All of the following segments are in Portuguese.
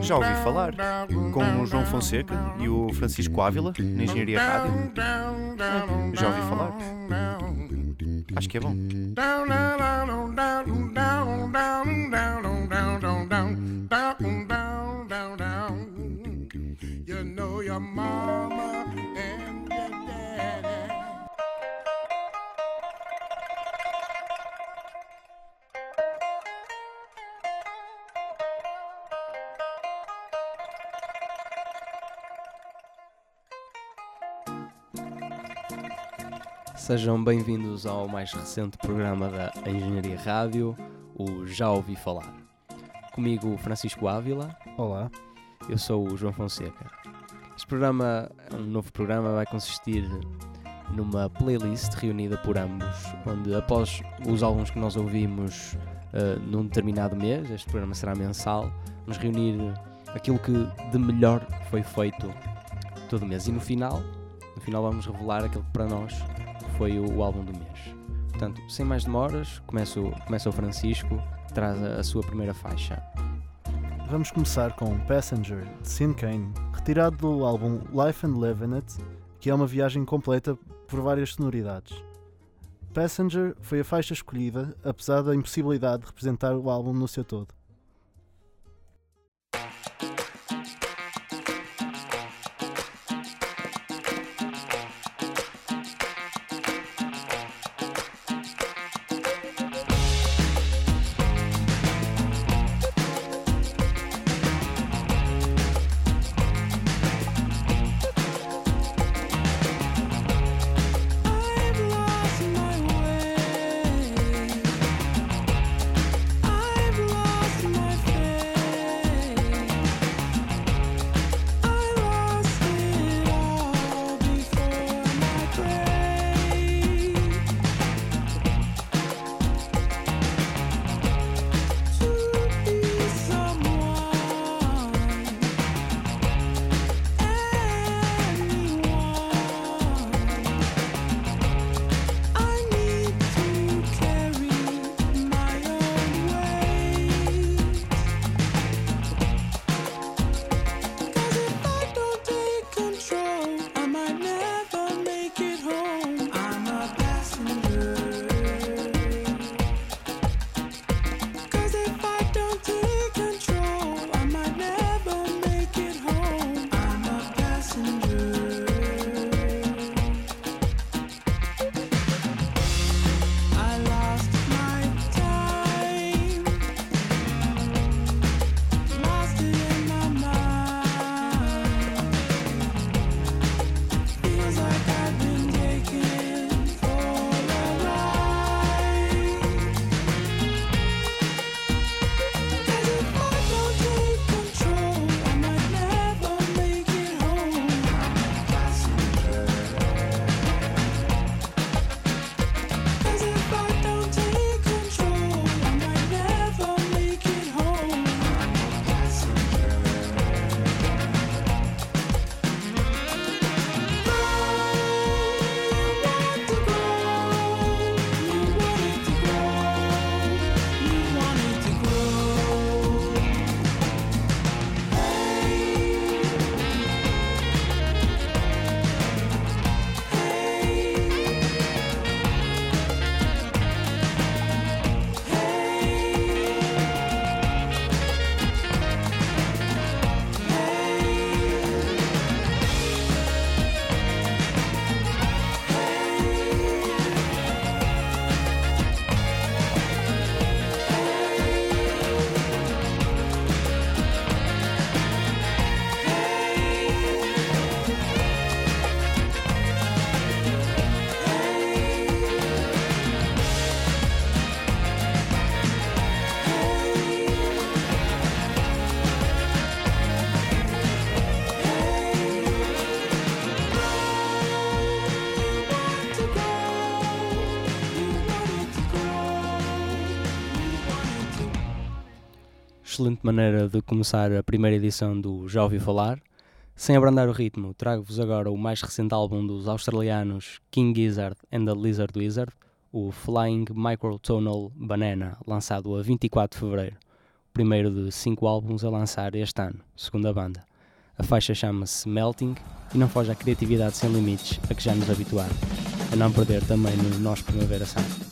Já ouvi falar com o João Fonseca e o Francisco Ávila na Engenharia Rádio. Já ouvi falar. Acho que é bom. Sejam bem-vindos ao mais recente programa da Engenharia Rádio, o Já Ouvi Falar. Comigo, Francisco Ávila. Olá. Eu sou o João Fonseca. Este programa um novo programa, vai consistir numa playlist reunida por ambos, onde após os álbuns que nós ouvimos eh, num determinado mês, este programa será mensal, vamos reunir aquilo que de melhor foi feito todo mês. E no final, no final vamos revelar aquilo que para nós foi o, o álbum do mês. Portanto, sem mais demoras, começa o, Francisco, traz a, a sua primeira faixa. Vamos começar com Passenger, de Sin Kane, retirado do álbum Life and Live in It, que é uma viagem completa por várias sonoridades. Passenger foi a faixa escolhida, apesar da impossibilidade de representar o álbum no seu todo. Excelente maneira de começar a primeira edição do Já Ouvi Falar. Sem abrandar o ritmo, trago-vos agora o mais recente álbum dos australianos King Gizzard and the Lizard Wizard, o Flying Microtonal Banana, lançado a 24 de fevereiro. O primeiro de cinco álbuns a lançar este ano, segundo a banda. A faixa chama-se Melting e não foge à criatividade sem limites a que já nos habituaram, a não perder também no Nós Primavera Sound.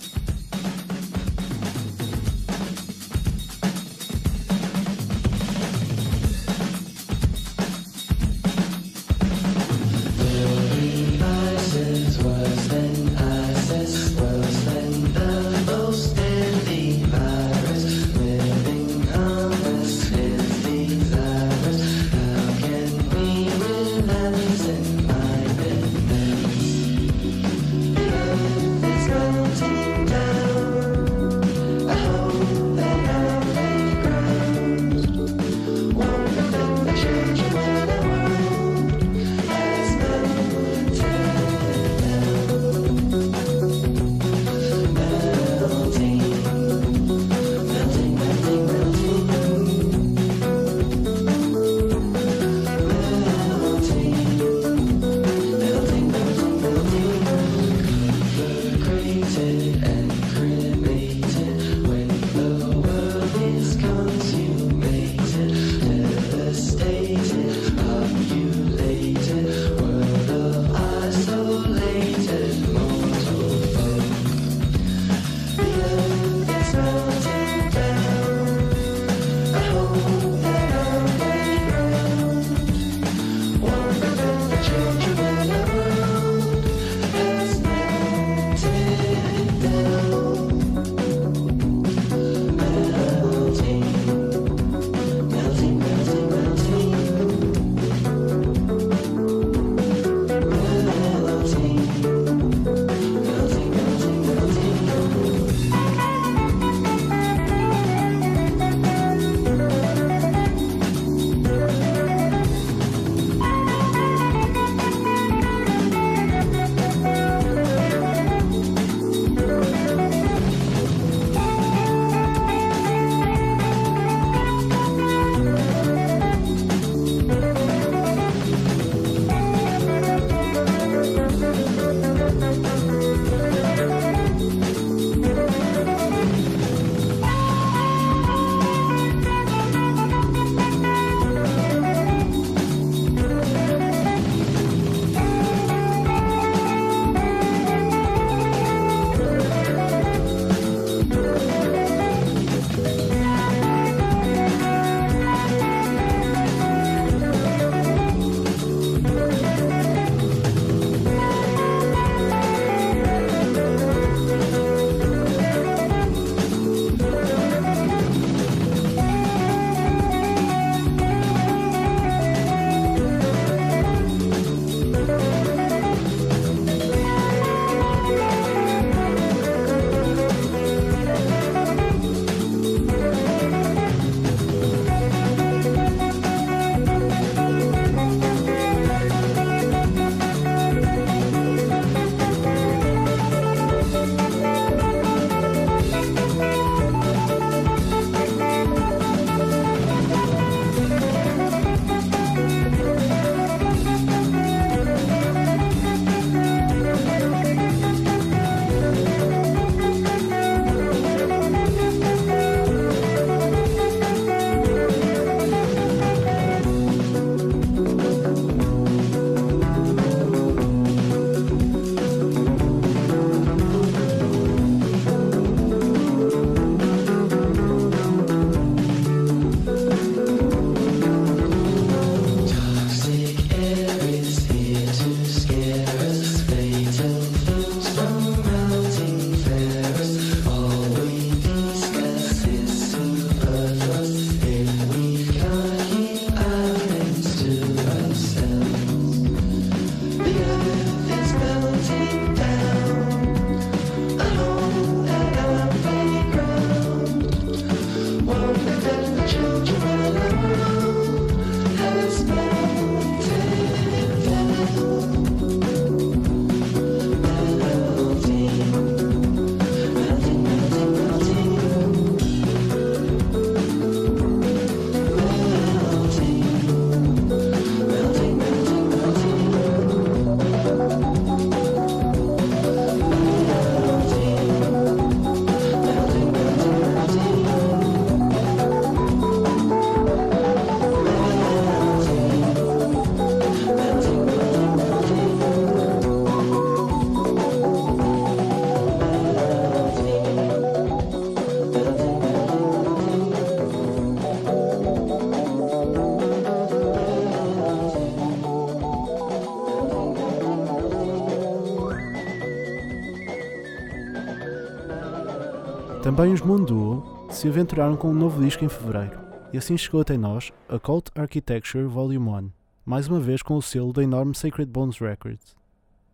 Também os Moon Duo se aventuraram com um novo disco em fevereiro, e assim chegou até nós a Cult Architecture Volume 1, mais uma vez com o selo da enorme Sacred Bones Records.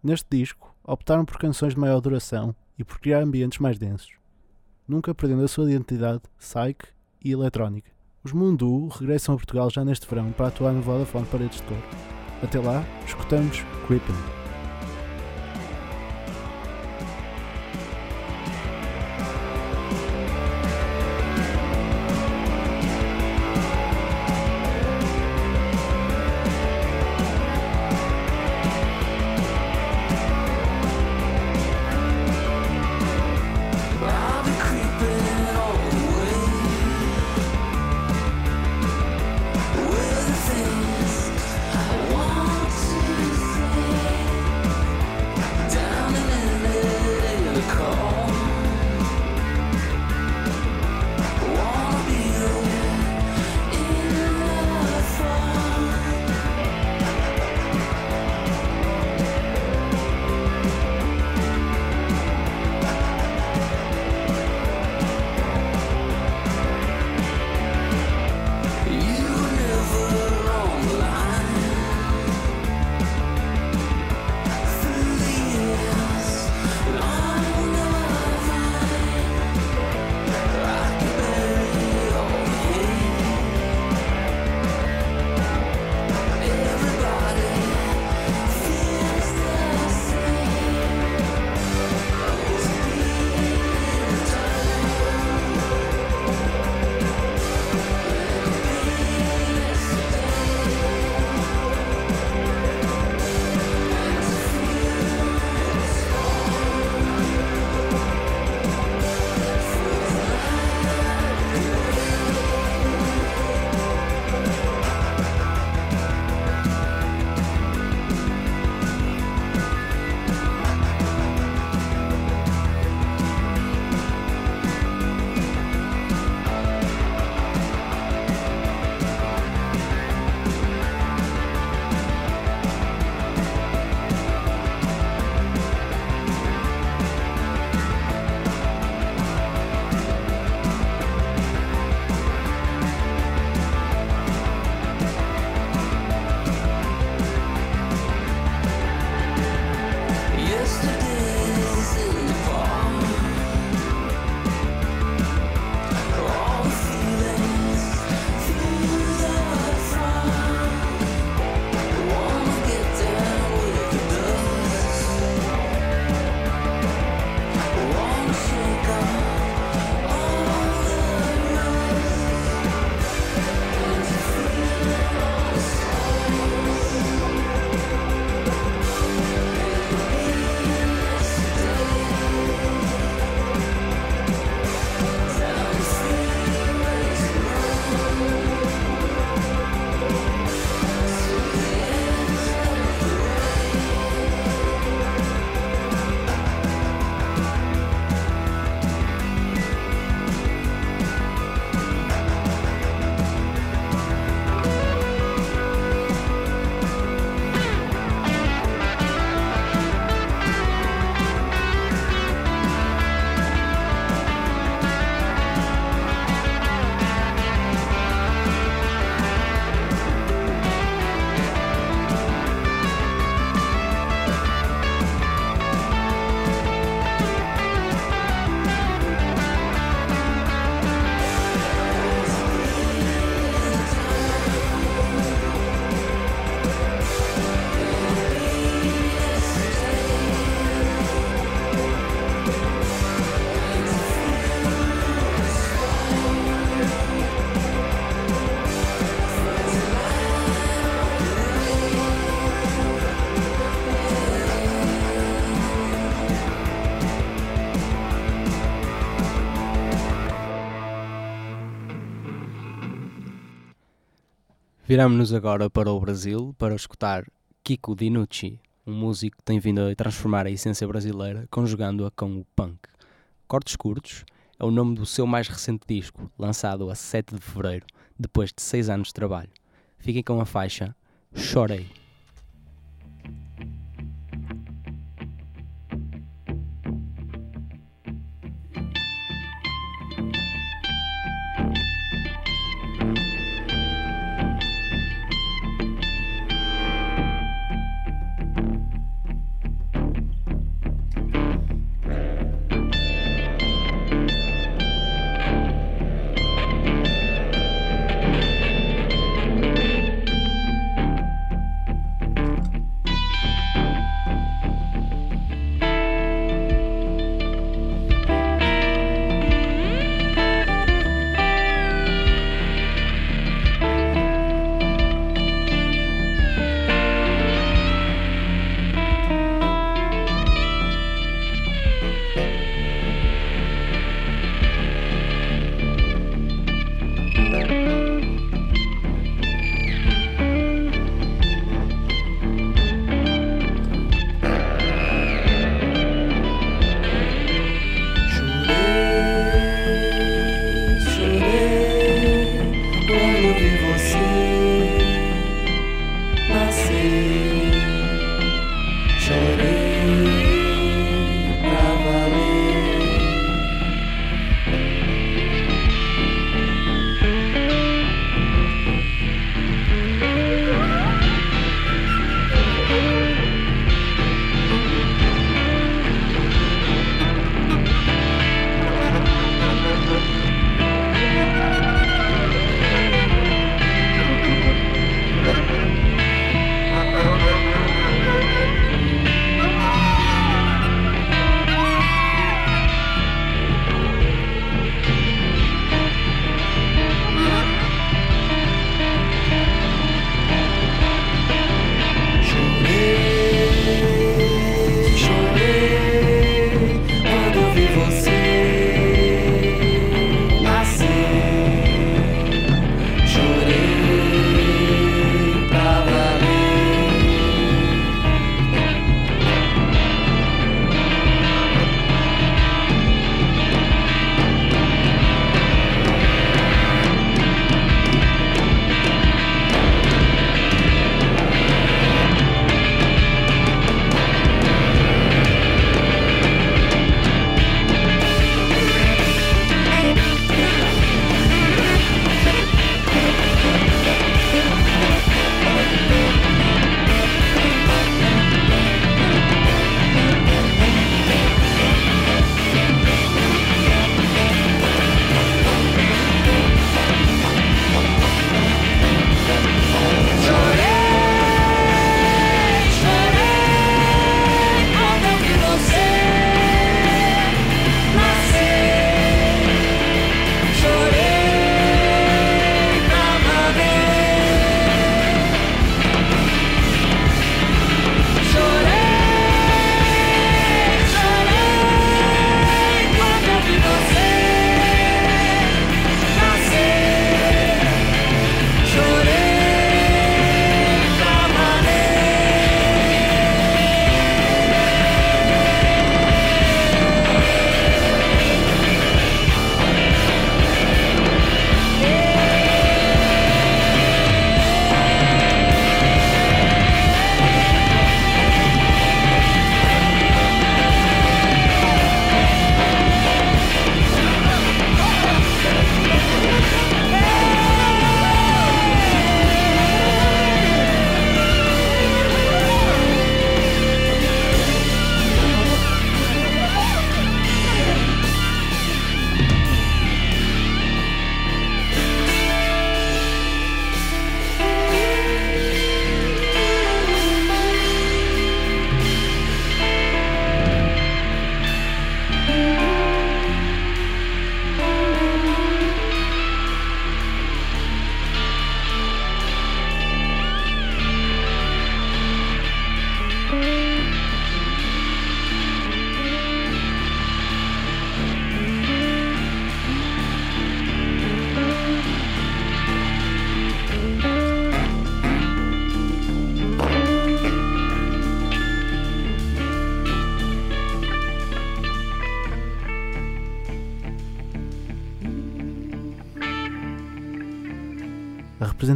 Neste disco, optaram por canções de maior duração e por criar ambientes mais densos, nunca perdendo a sua identidade psych e eletrónica. Os Moon Duo regressam a Portugal já neste verão para atuar no Vodafone Paredes de Cor. Até lá, escutamos Creepin'. Viramos-nos agora para o Brasil para escutar Kiko Dinucci, um músico que tem vindo a transformar a essência brasileira conjugando-a com o punk. Cortes Curtos é o nome do seu mais recente disco, lançado a 7 de fevereiro, depois de 6 anos de trabalho. Fiquem com a faixa Chorei.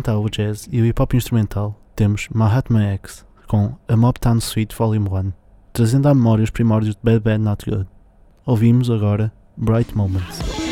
A representar o jazz e o hip hop instrumental, temos Mahatma X com A Mob Town Suite Volume 1, trazendo à memória os primórdios de Bad Bad Not Good. Ouvimos agora Bright Moments.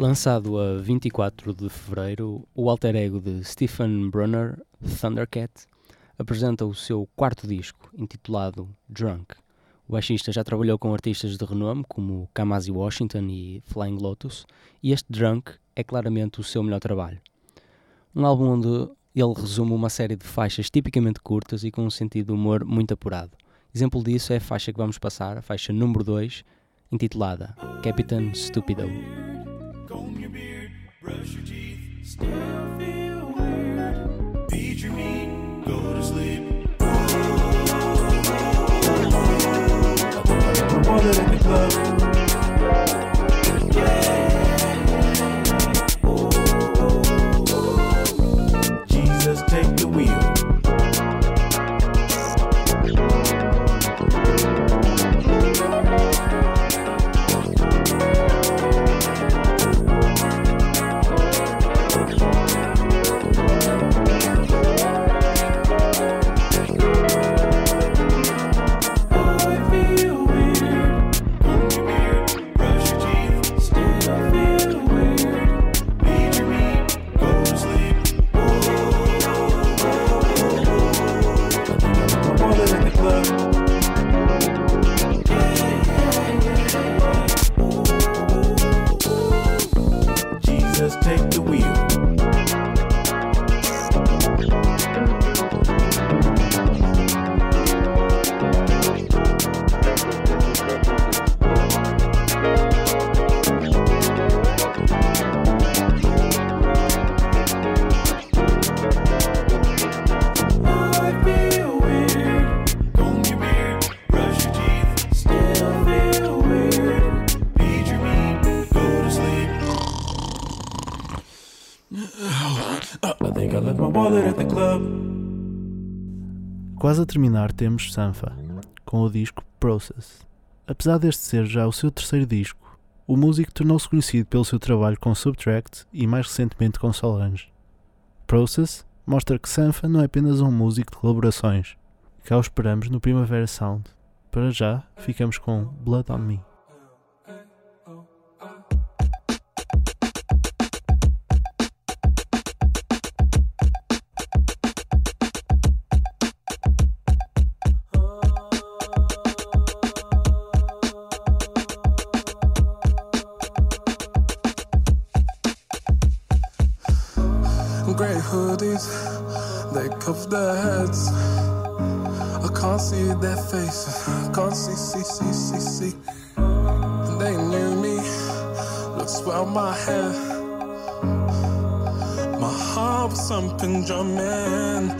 Lançado a 24 de fevereiro, o alter ego de Stephen Brunner, Thundercat, apresenta o seu quarto disco, intitulado Drunk. O baixista já trabalhou com artistas de renome como Kamasi Washington e Flying Lotus, e este Drunk é claramente o seu melhor trabalho. Um álbum onde ele resume uma série de faixas tipicamente curtas e com um sentido de humor muito apurado. Exemplo disso é a faixa que vamos passar, a faixa número 2, intitulada Captain Stupido. Comb Quase a terminar temos Sanfa, com o disco Process. Apesar deste ser já o seu terceiro disco, o músico tornou-se conhecido pelo seu trabalho com Subtract e mais recentemente com Solange. Process mostra que Sanfa não é apenas um músico de colaborações. Cá o esperamos no Primavera Sound. Para já, ficamos com Blood on Me. They cover their heads. I can't see their faces, can't see, see, see, see, see. And they knew me, look swell my hair. My heart was something drumming.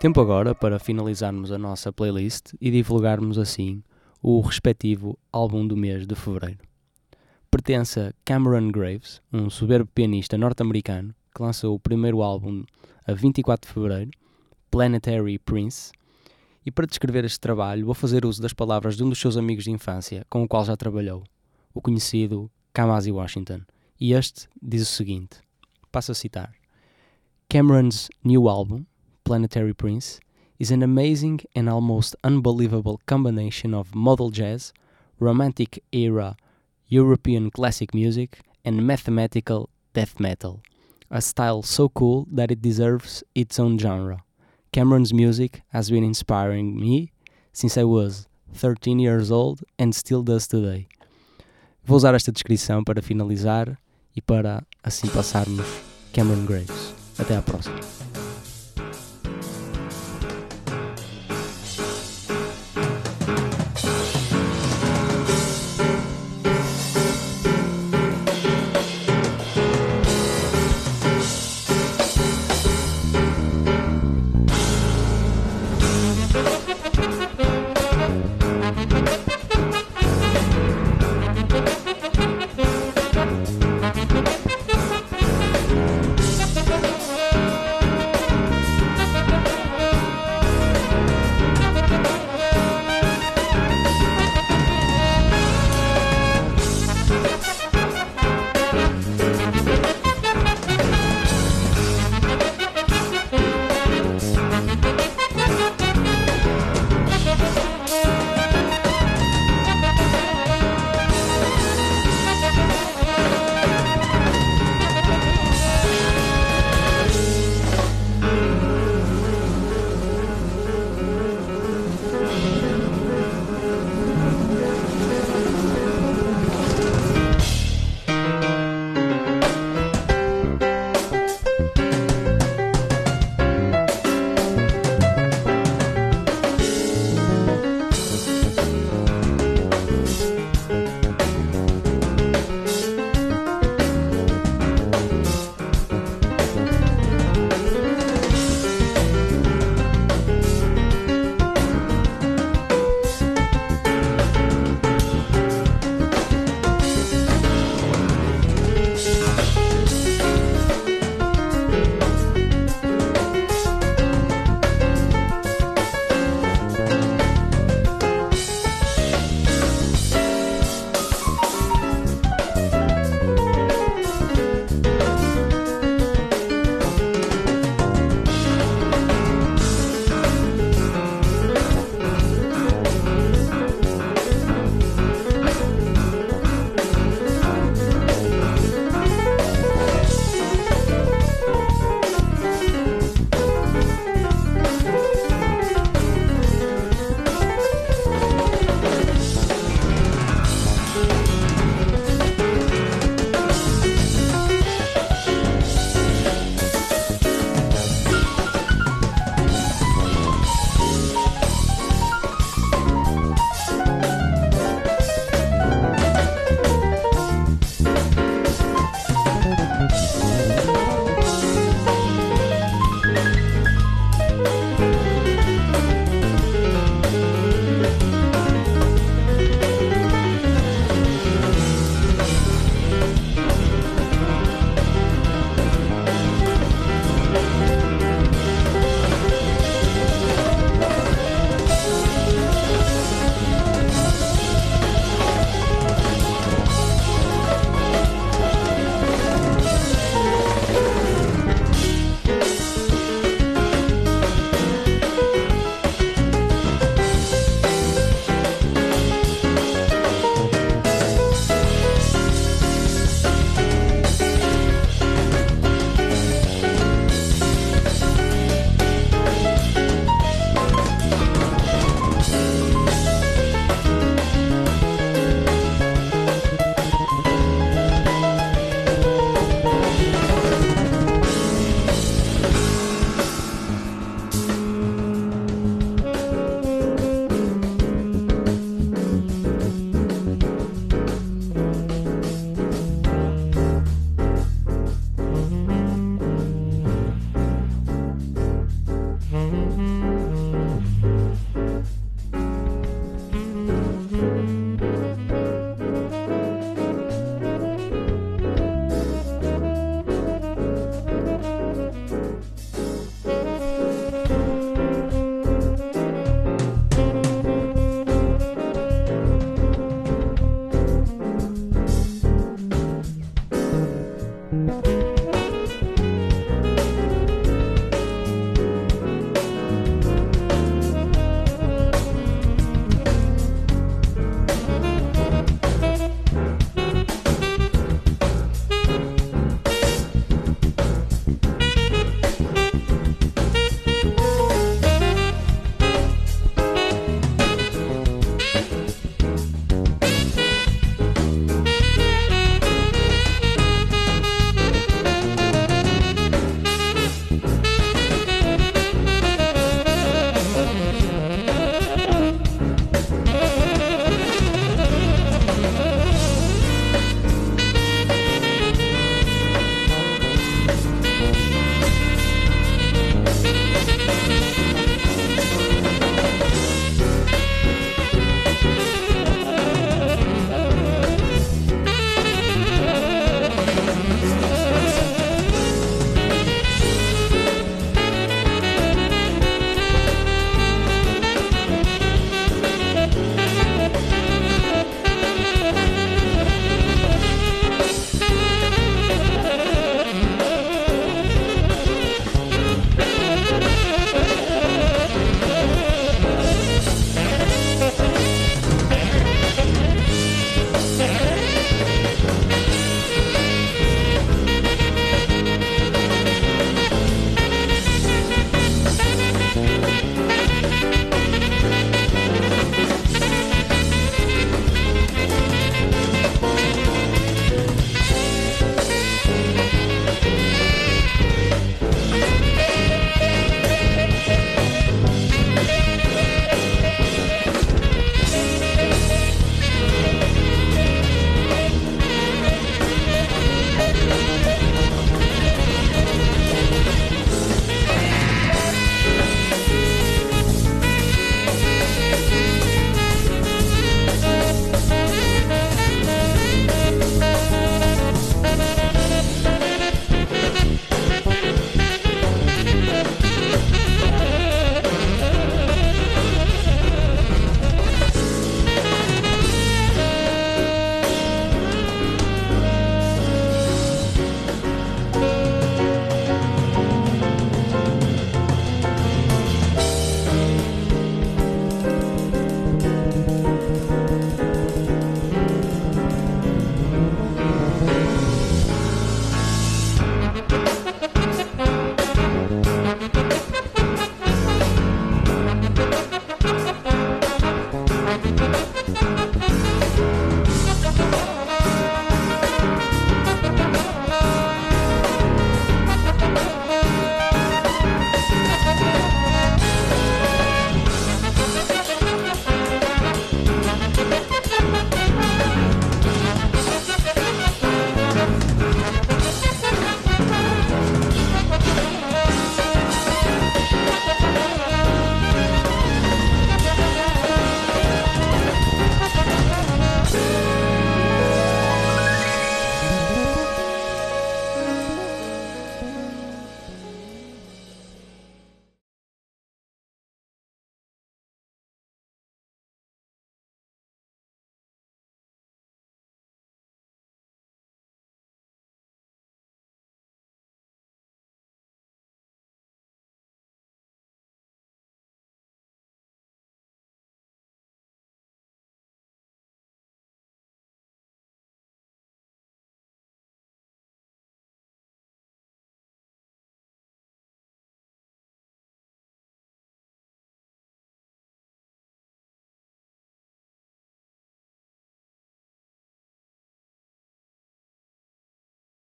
Tempo agora para finalizarmos a nossa playlist e divulgarmos assim o respectivo álbum do mês de fevereiro. Pertence a Cameron Graves, um soberbo pianista norte-americano que lançou o primeiro álbum a 24 de fevereiro, Planetary Prince. E para descrever este trabalho, vou fazer uso das palavras de um dos seus amigos de infância com o qual já trabalhou, o conhecido Kamasi Washington. E este diz o seguinte: passo a citar. Cameron's new album, Planetary Prince, is an amazing and almost unbelievable combination of modal jazz, romantic era European classic music, and mathematical death metal. A style so cool that it deserves its own genre. Cameron's music has been inspiring me since I was 13 years old and still does today. Vou usar esta descrição para finalizar e para assim passarmos Cameron Graves. Até à próxima.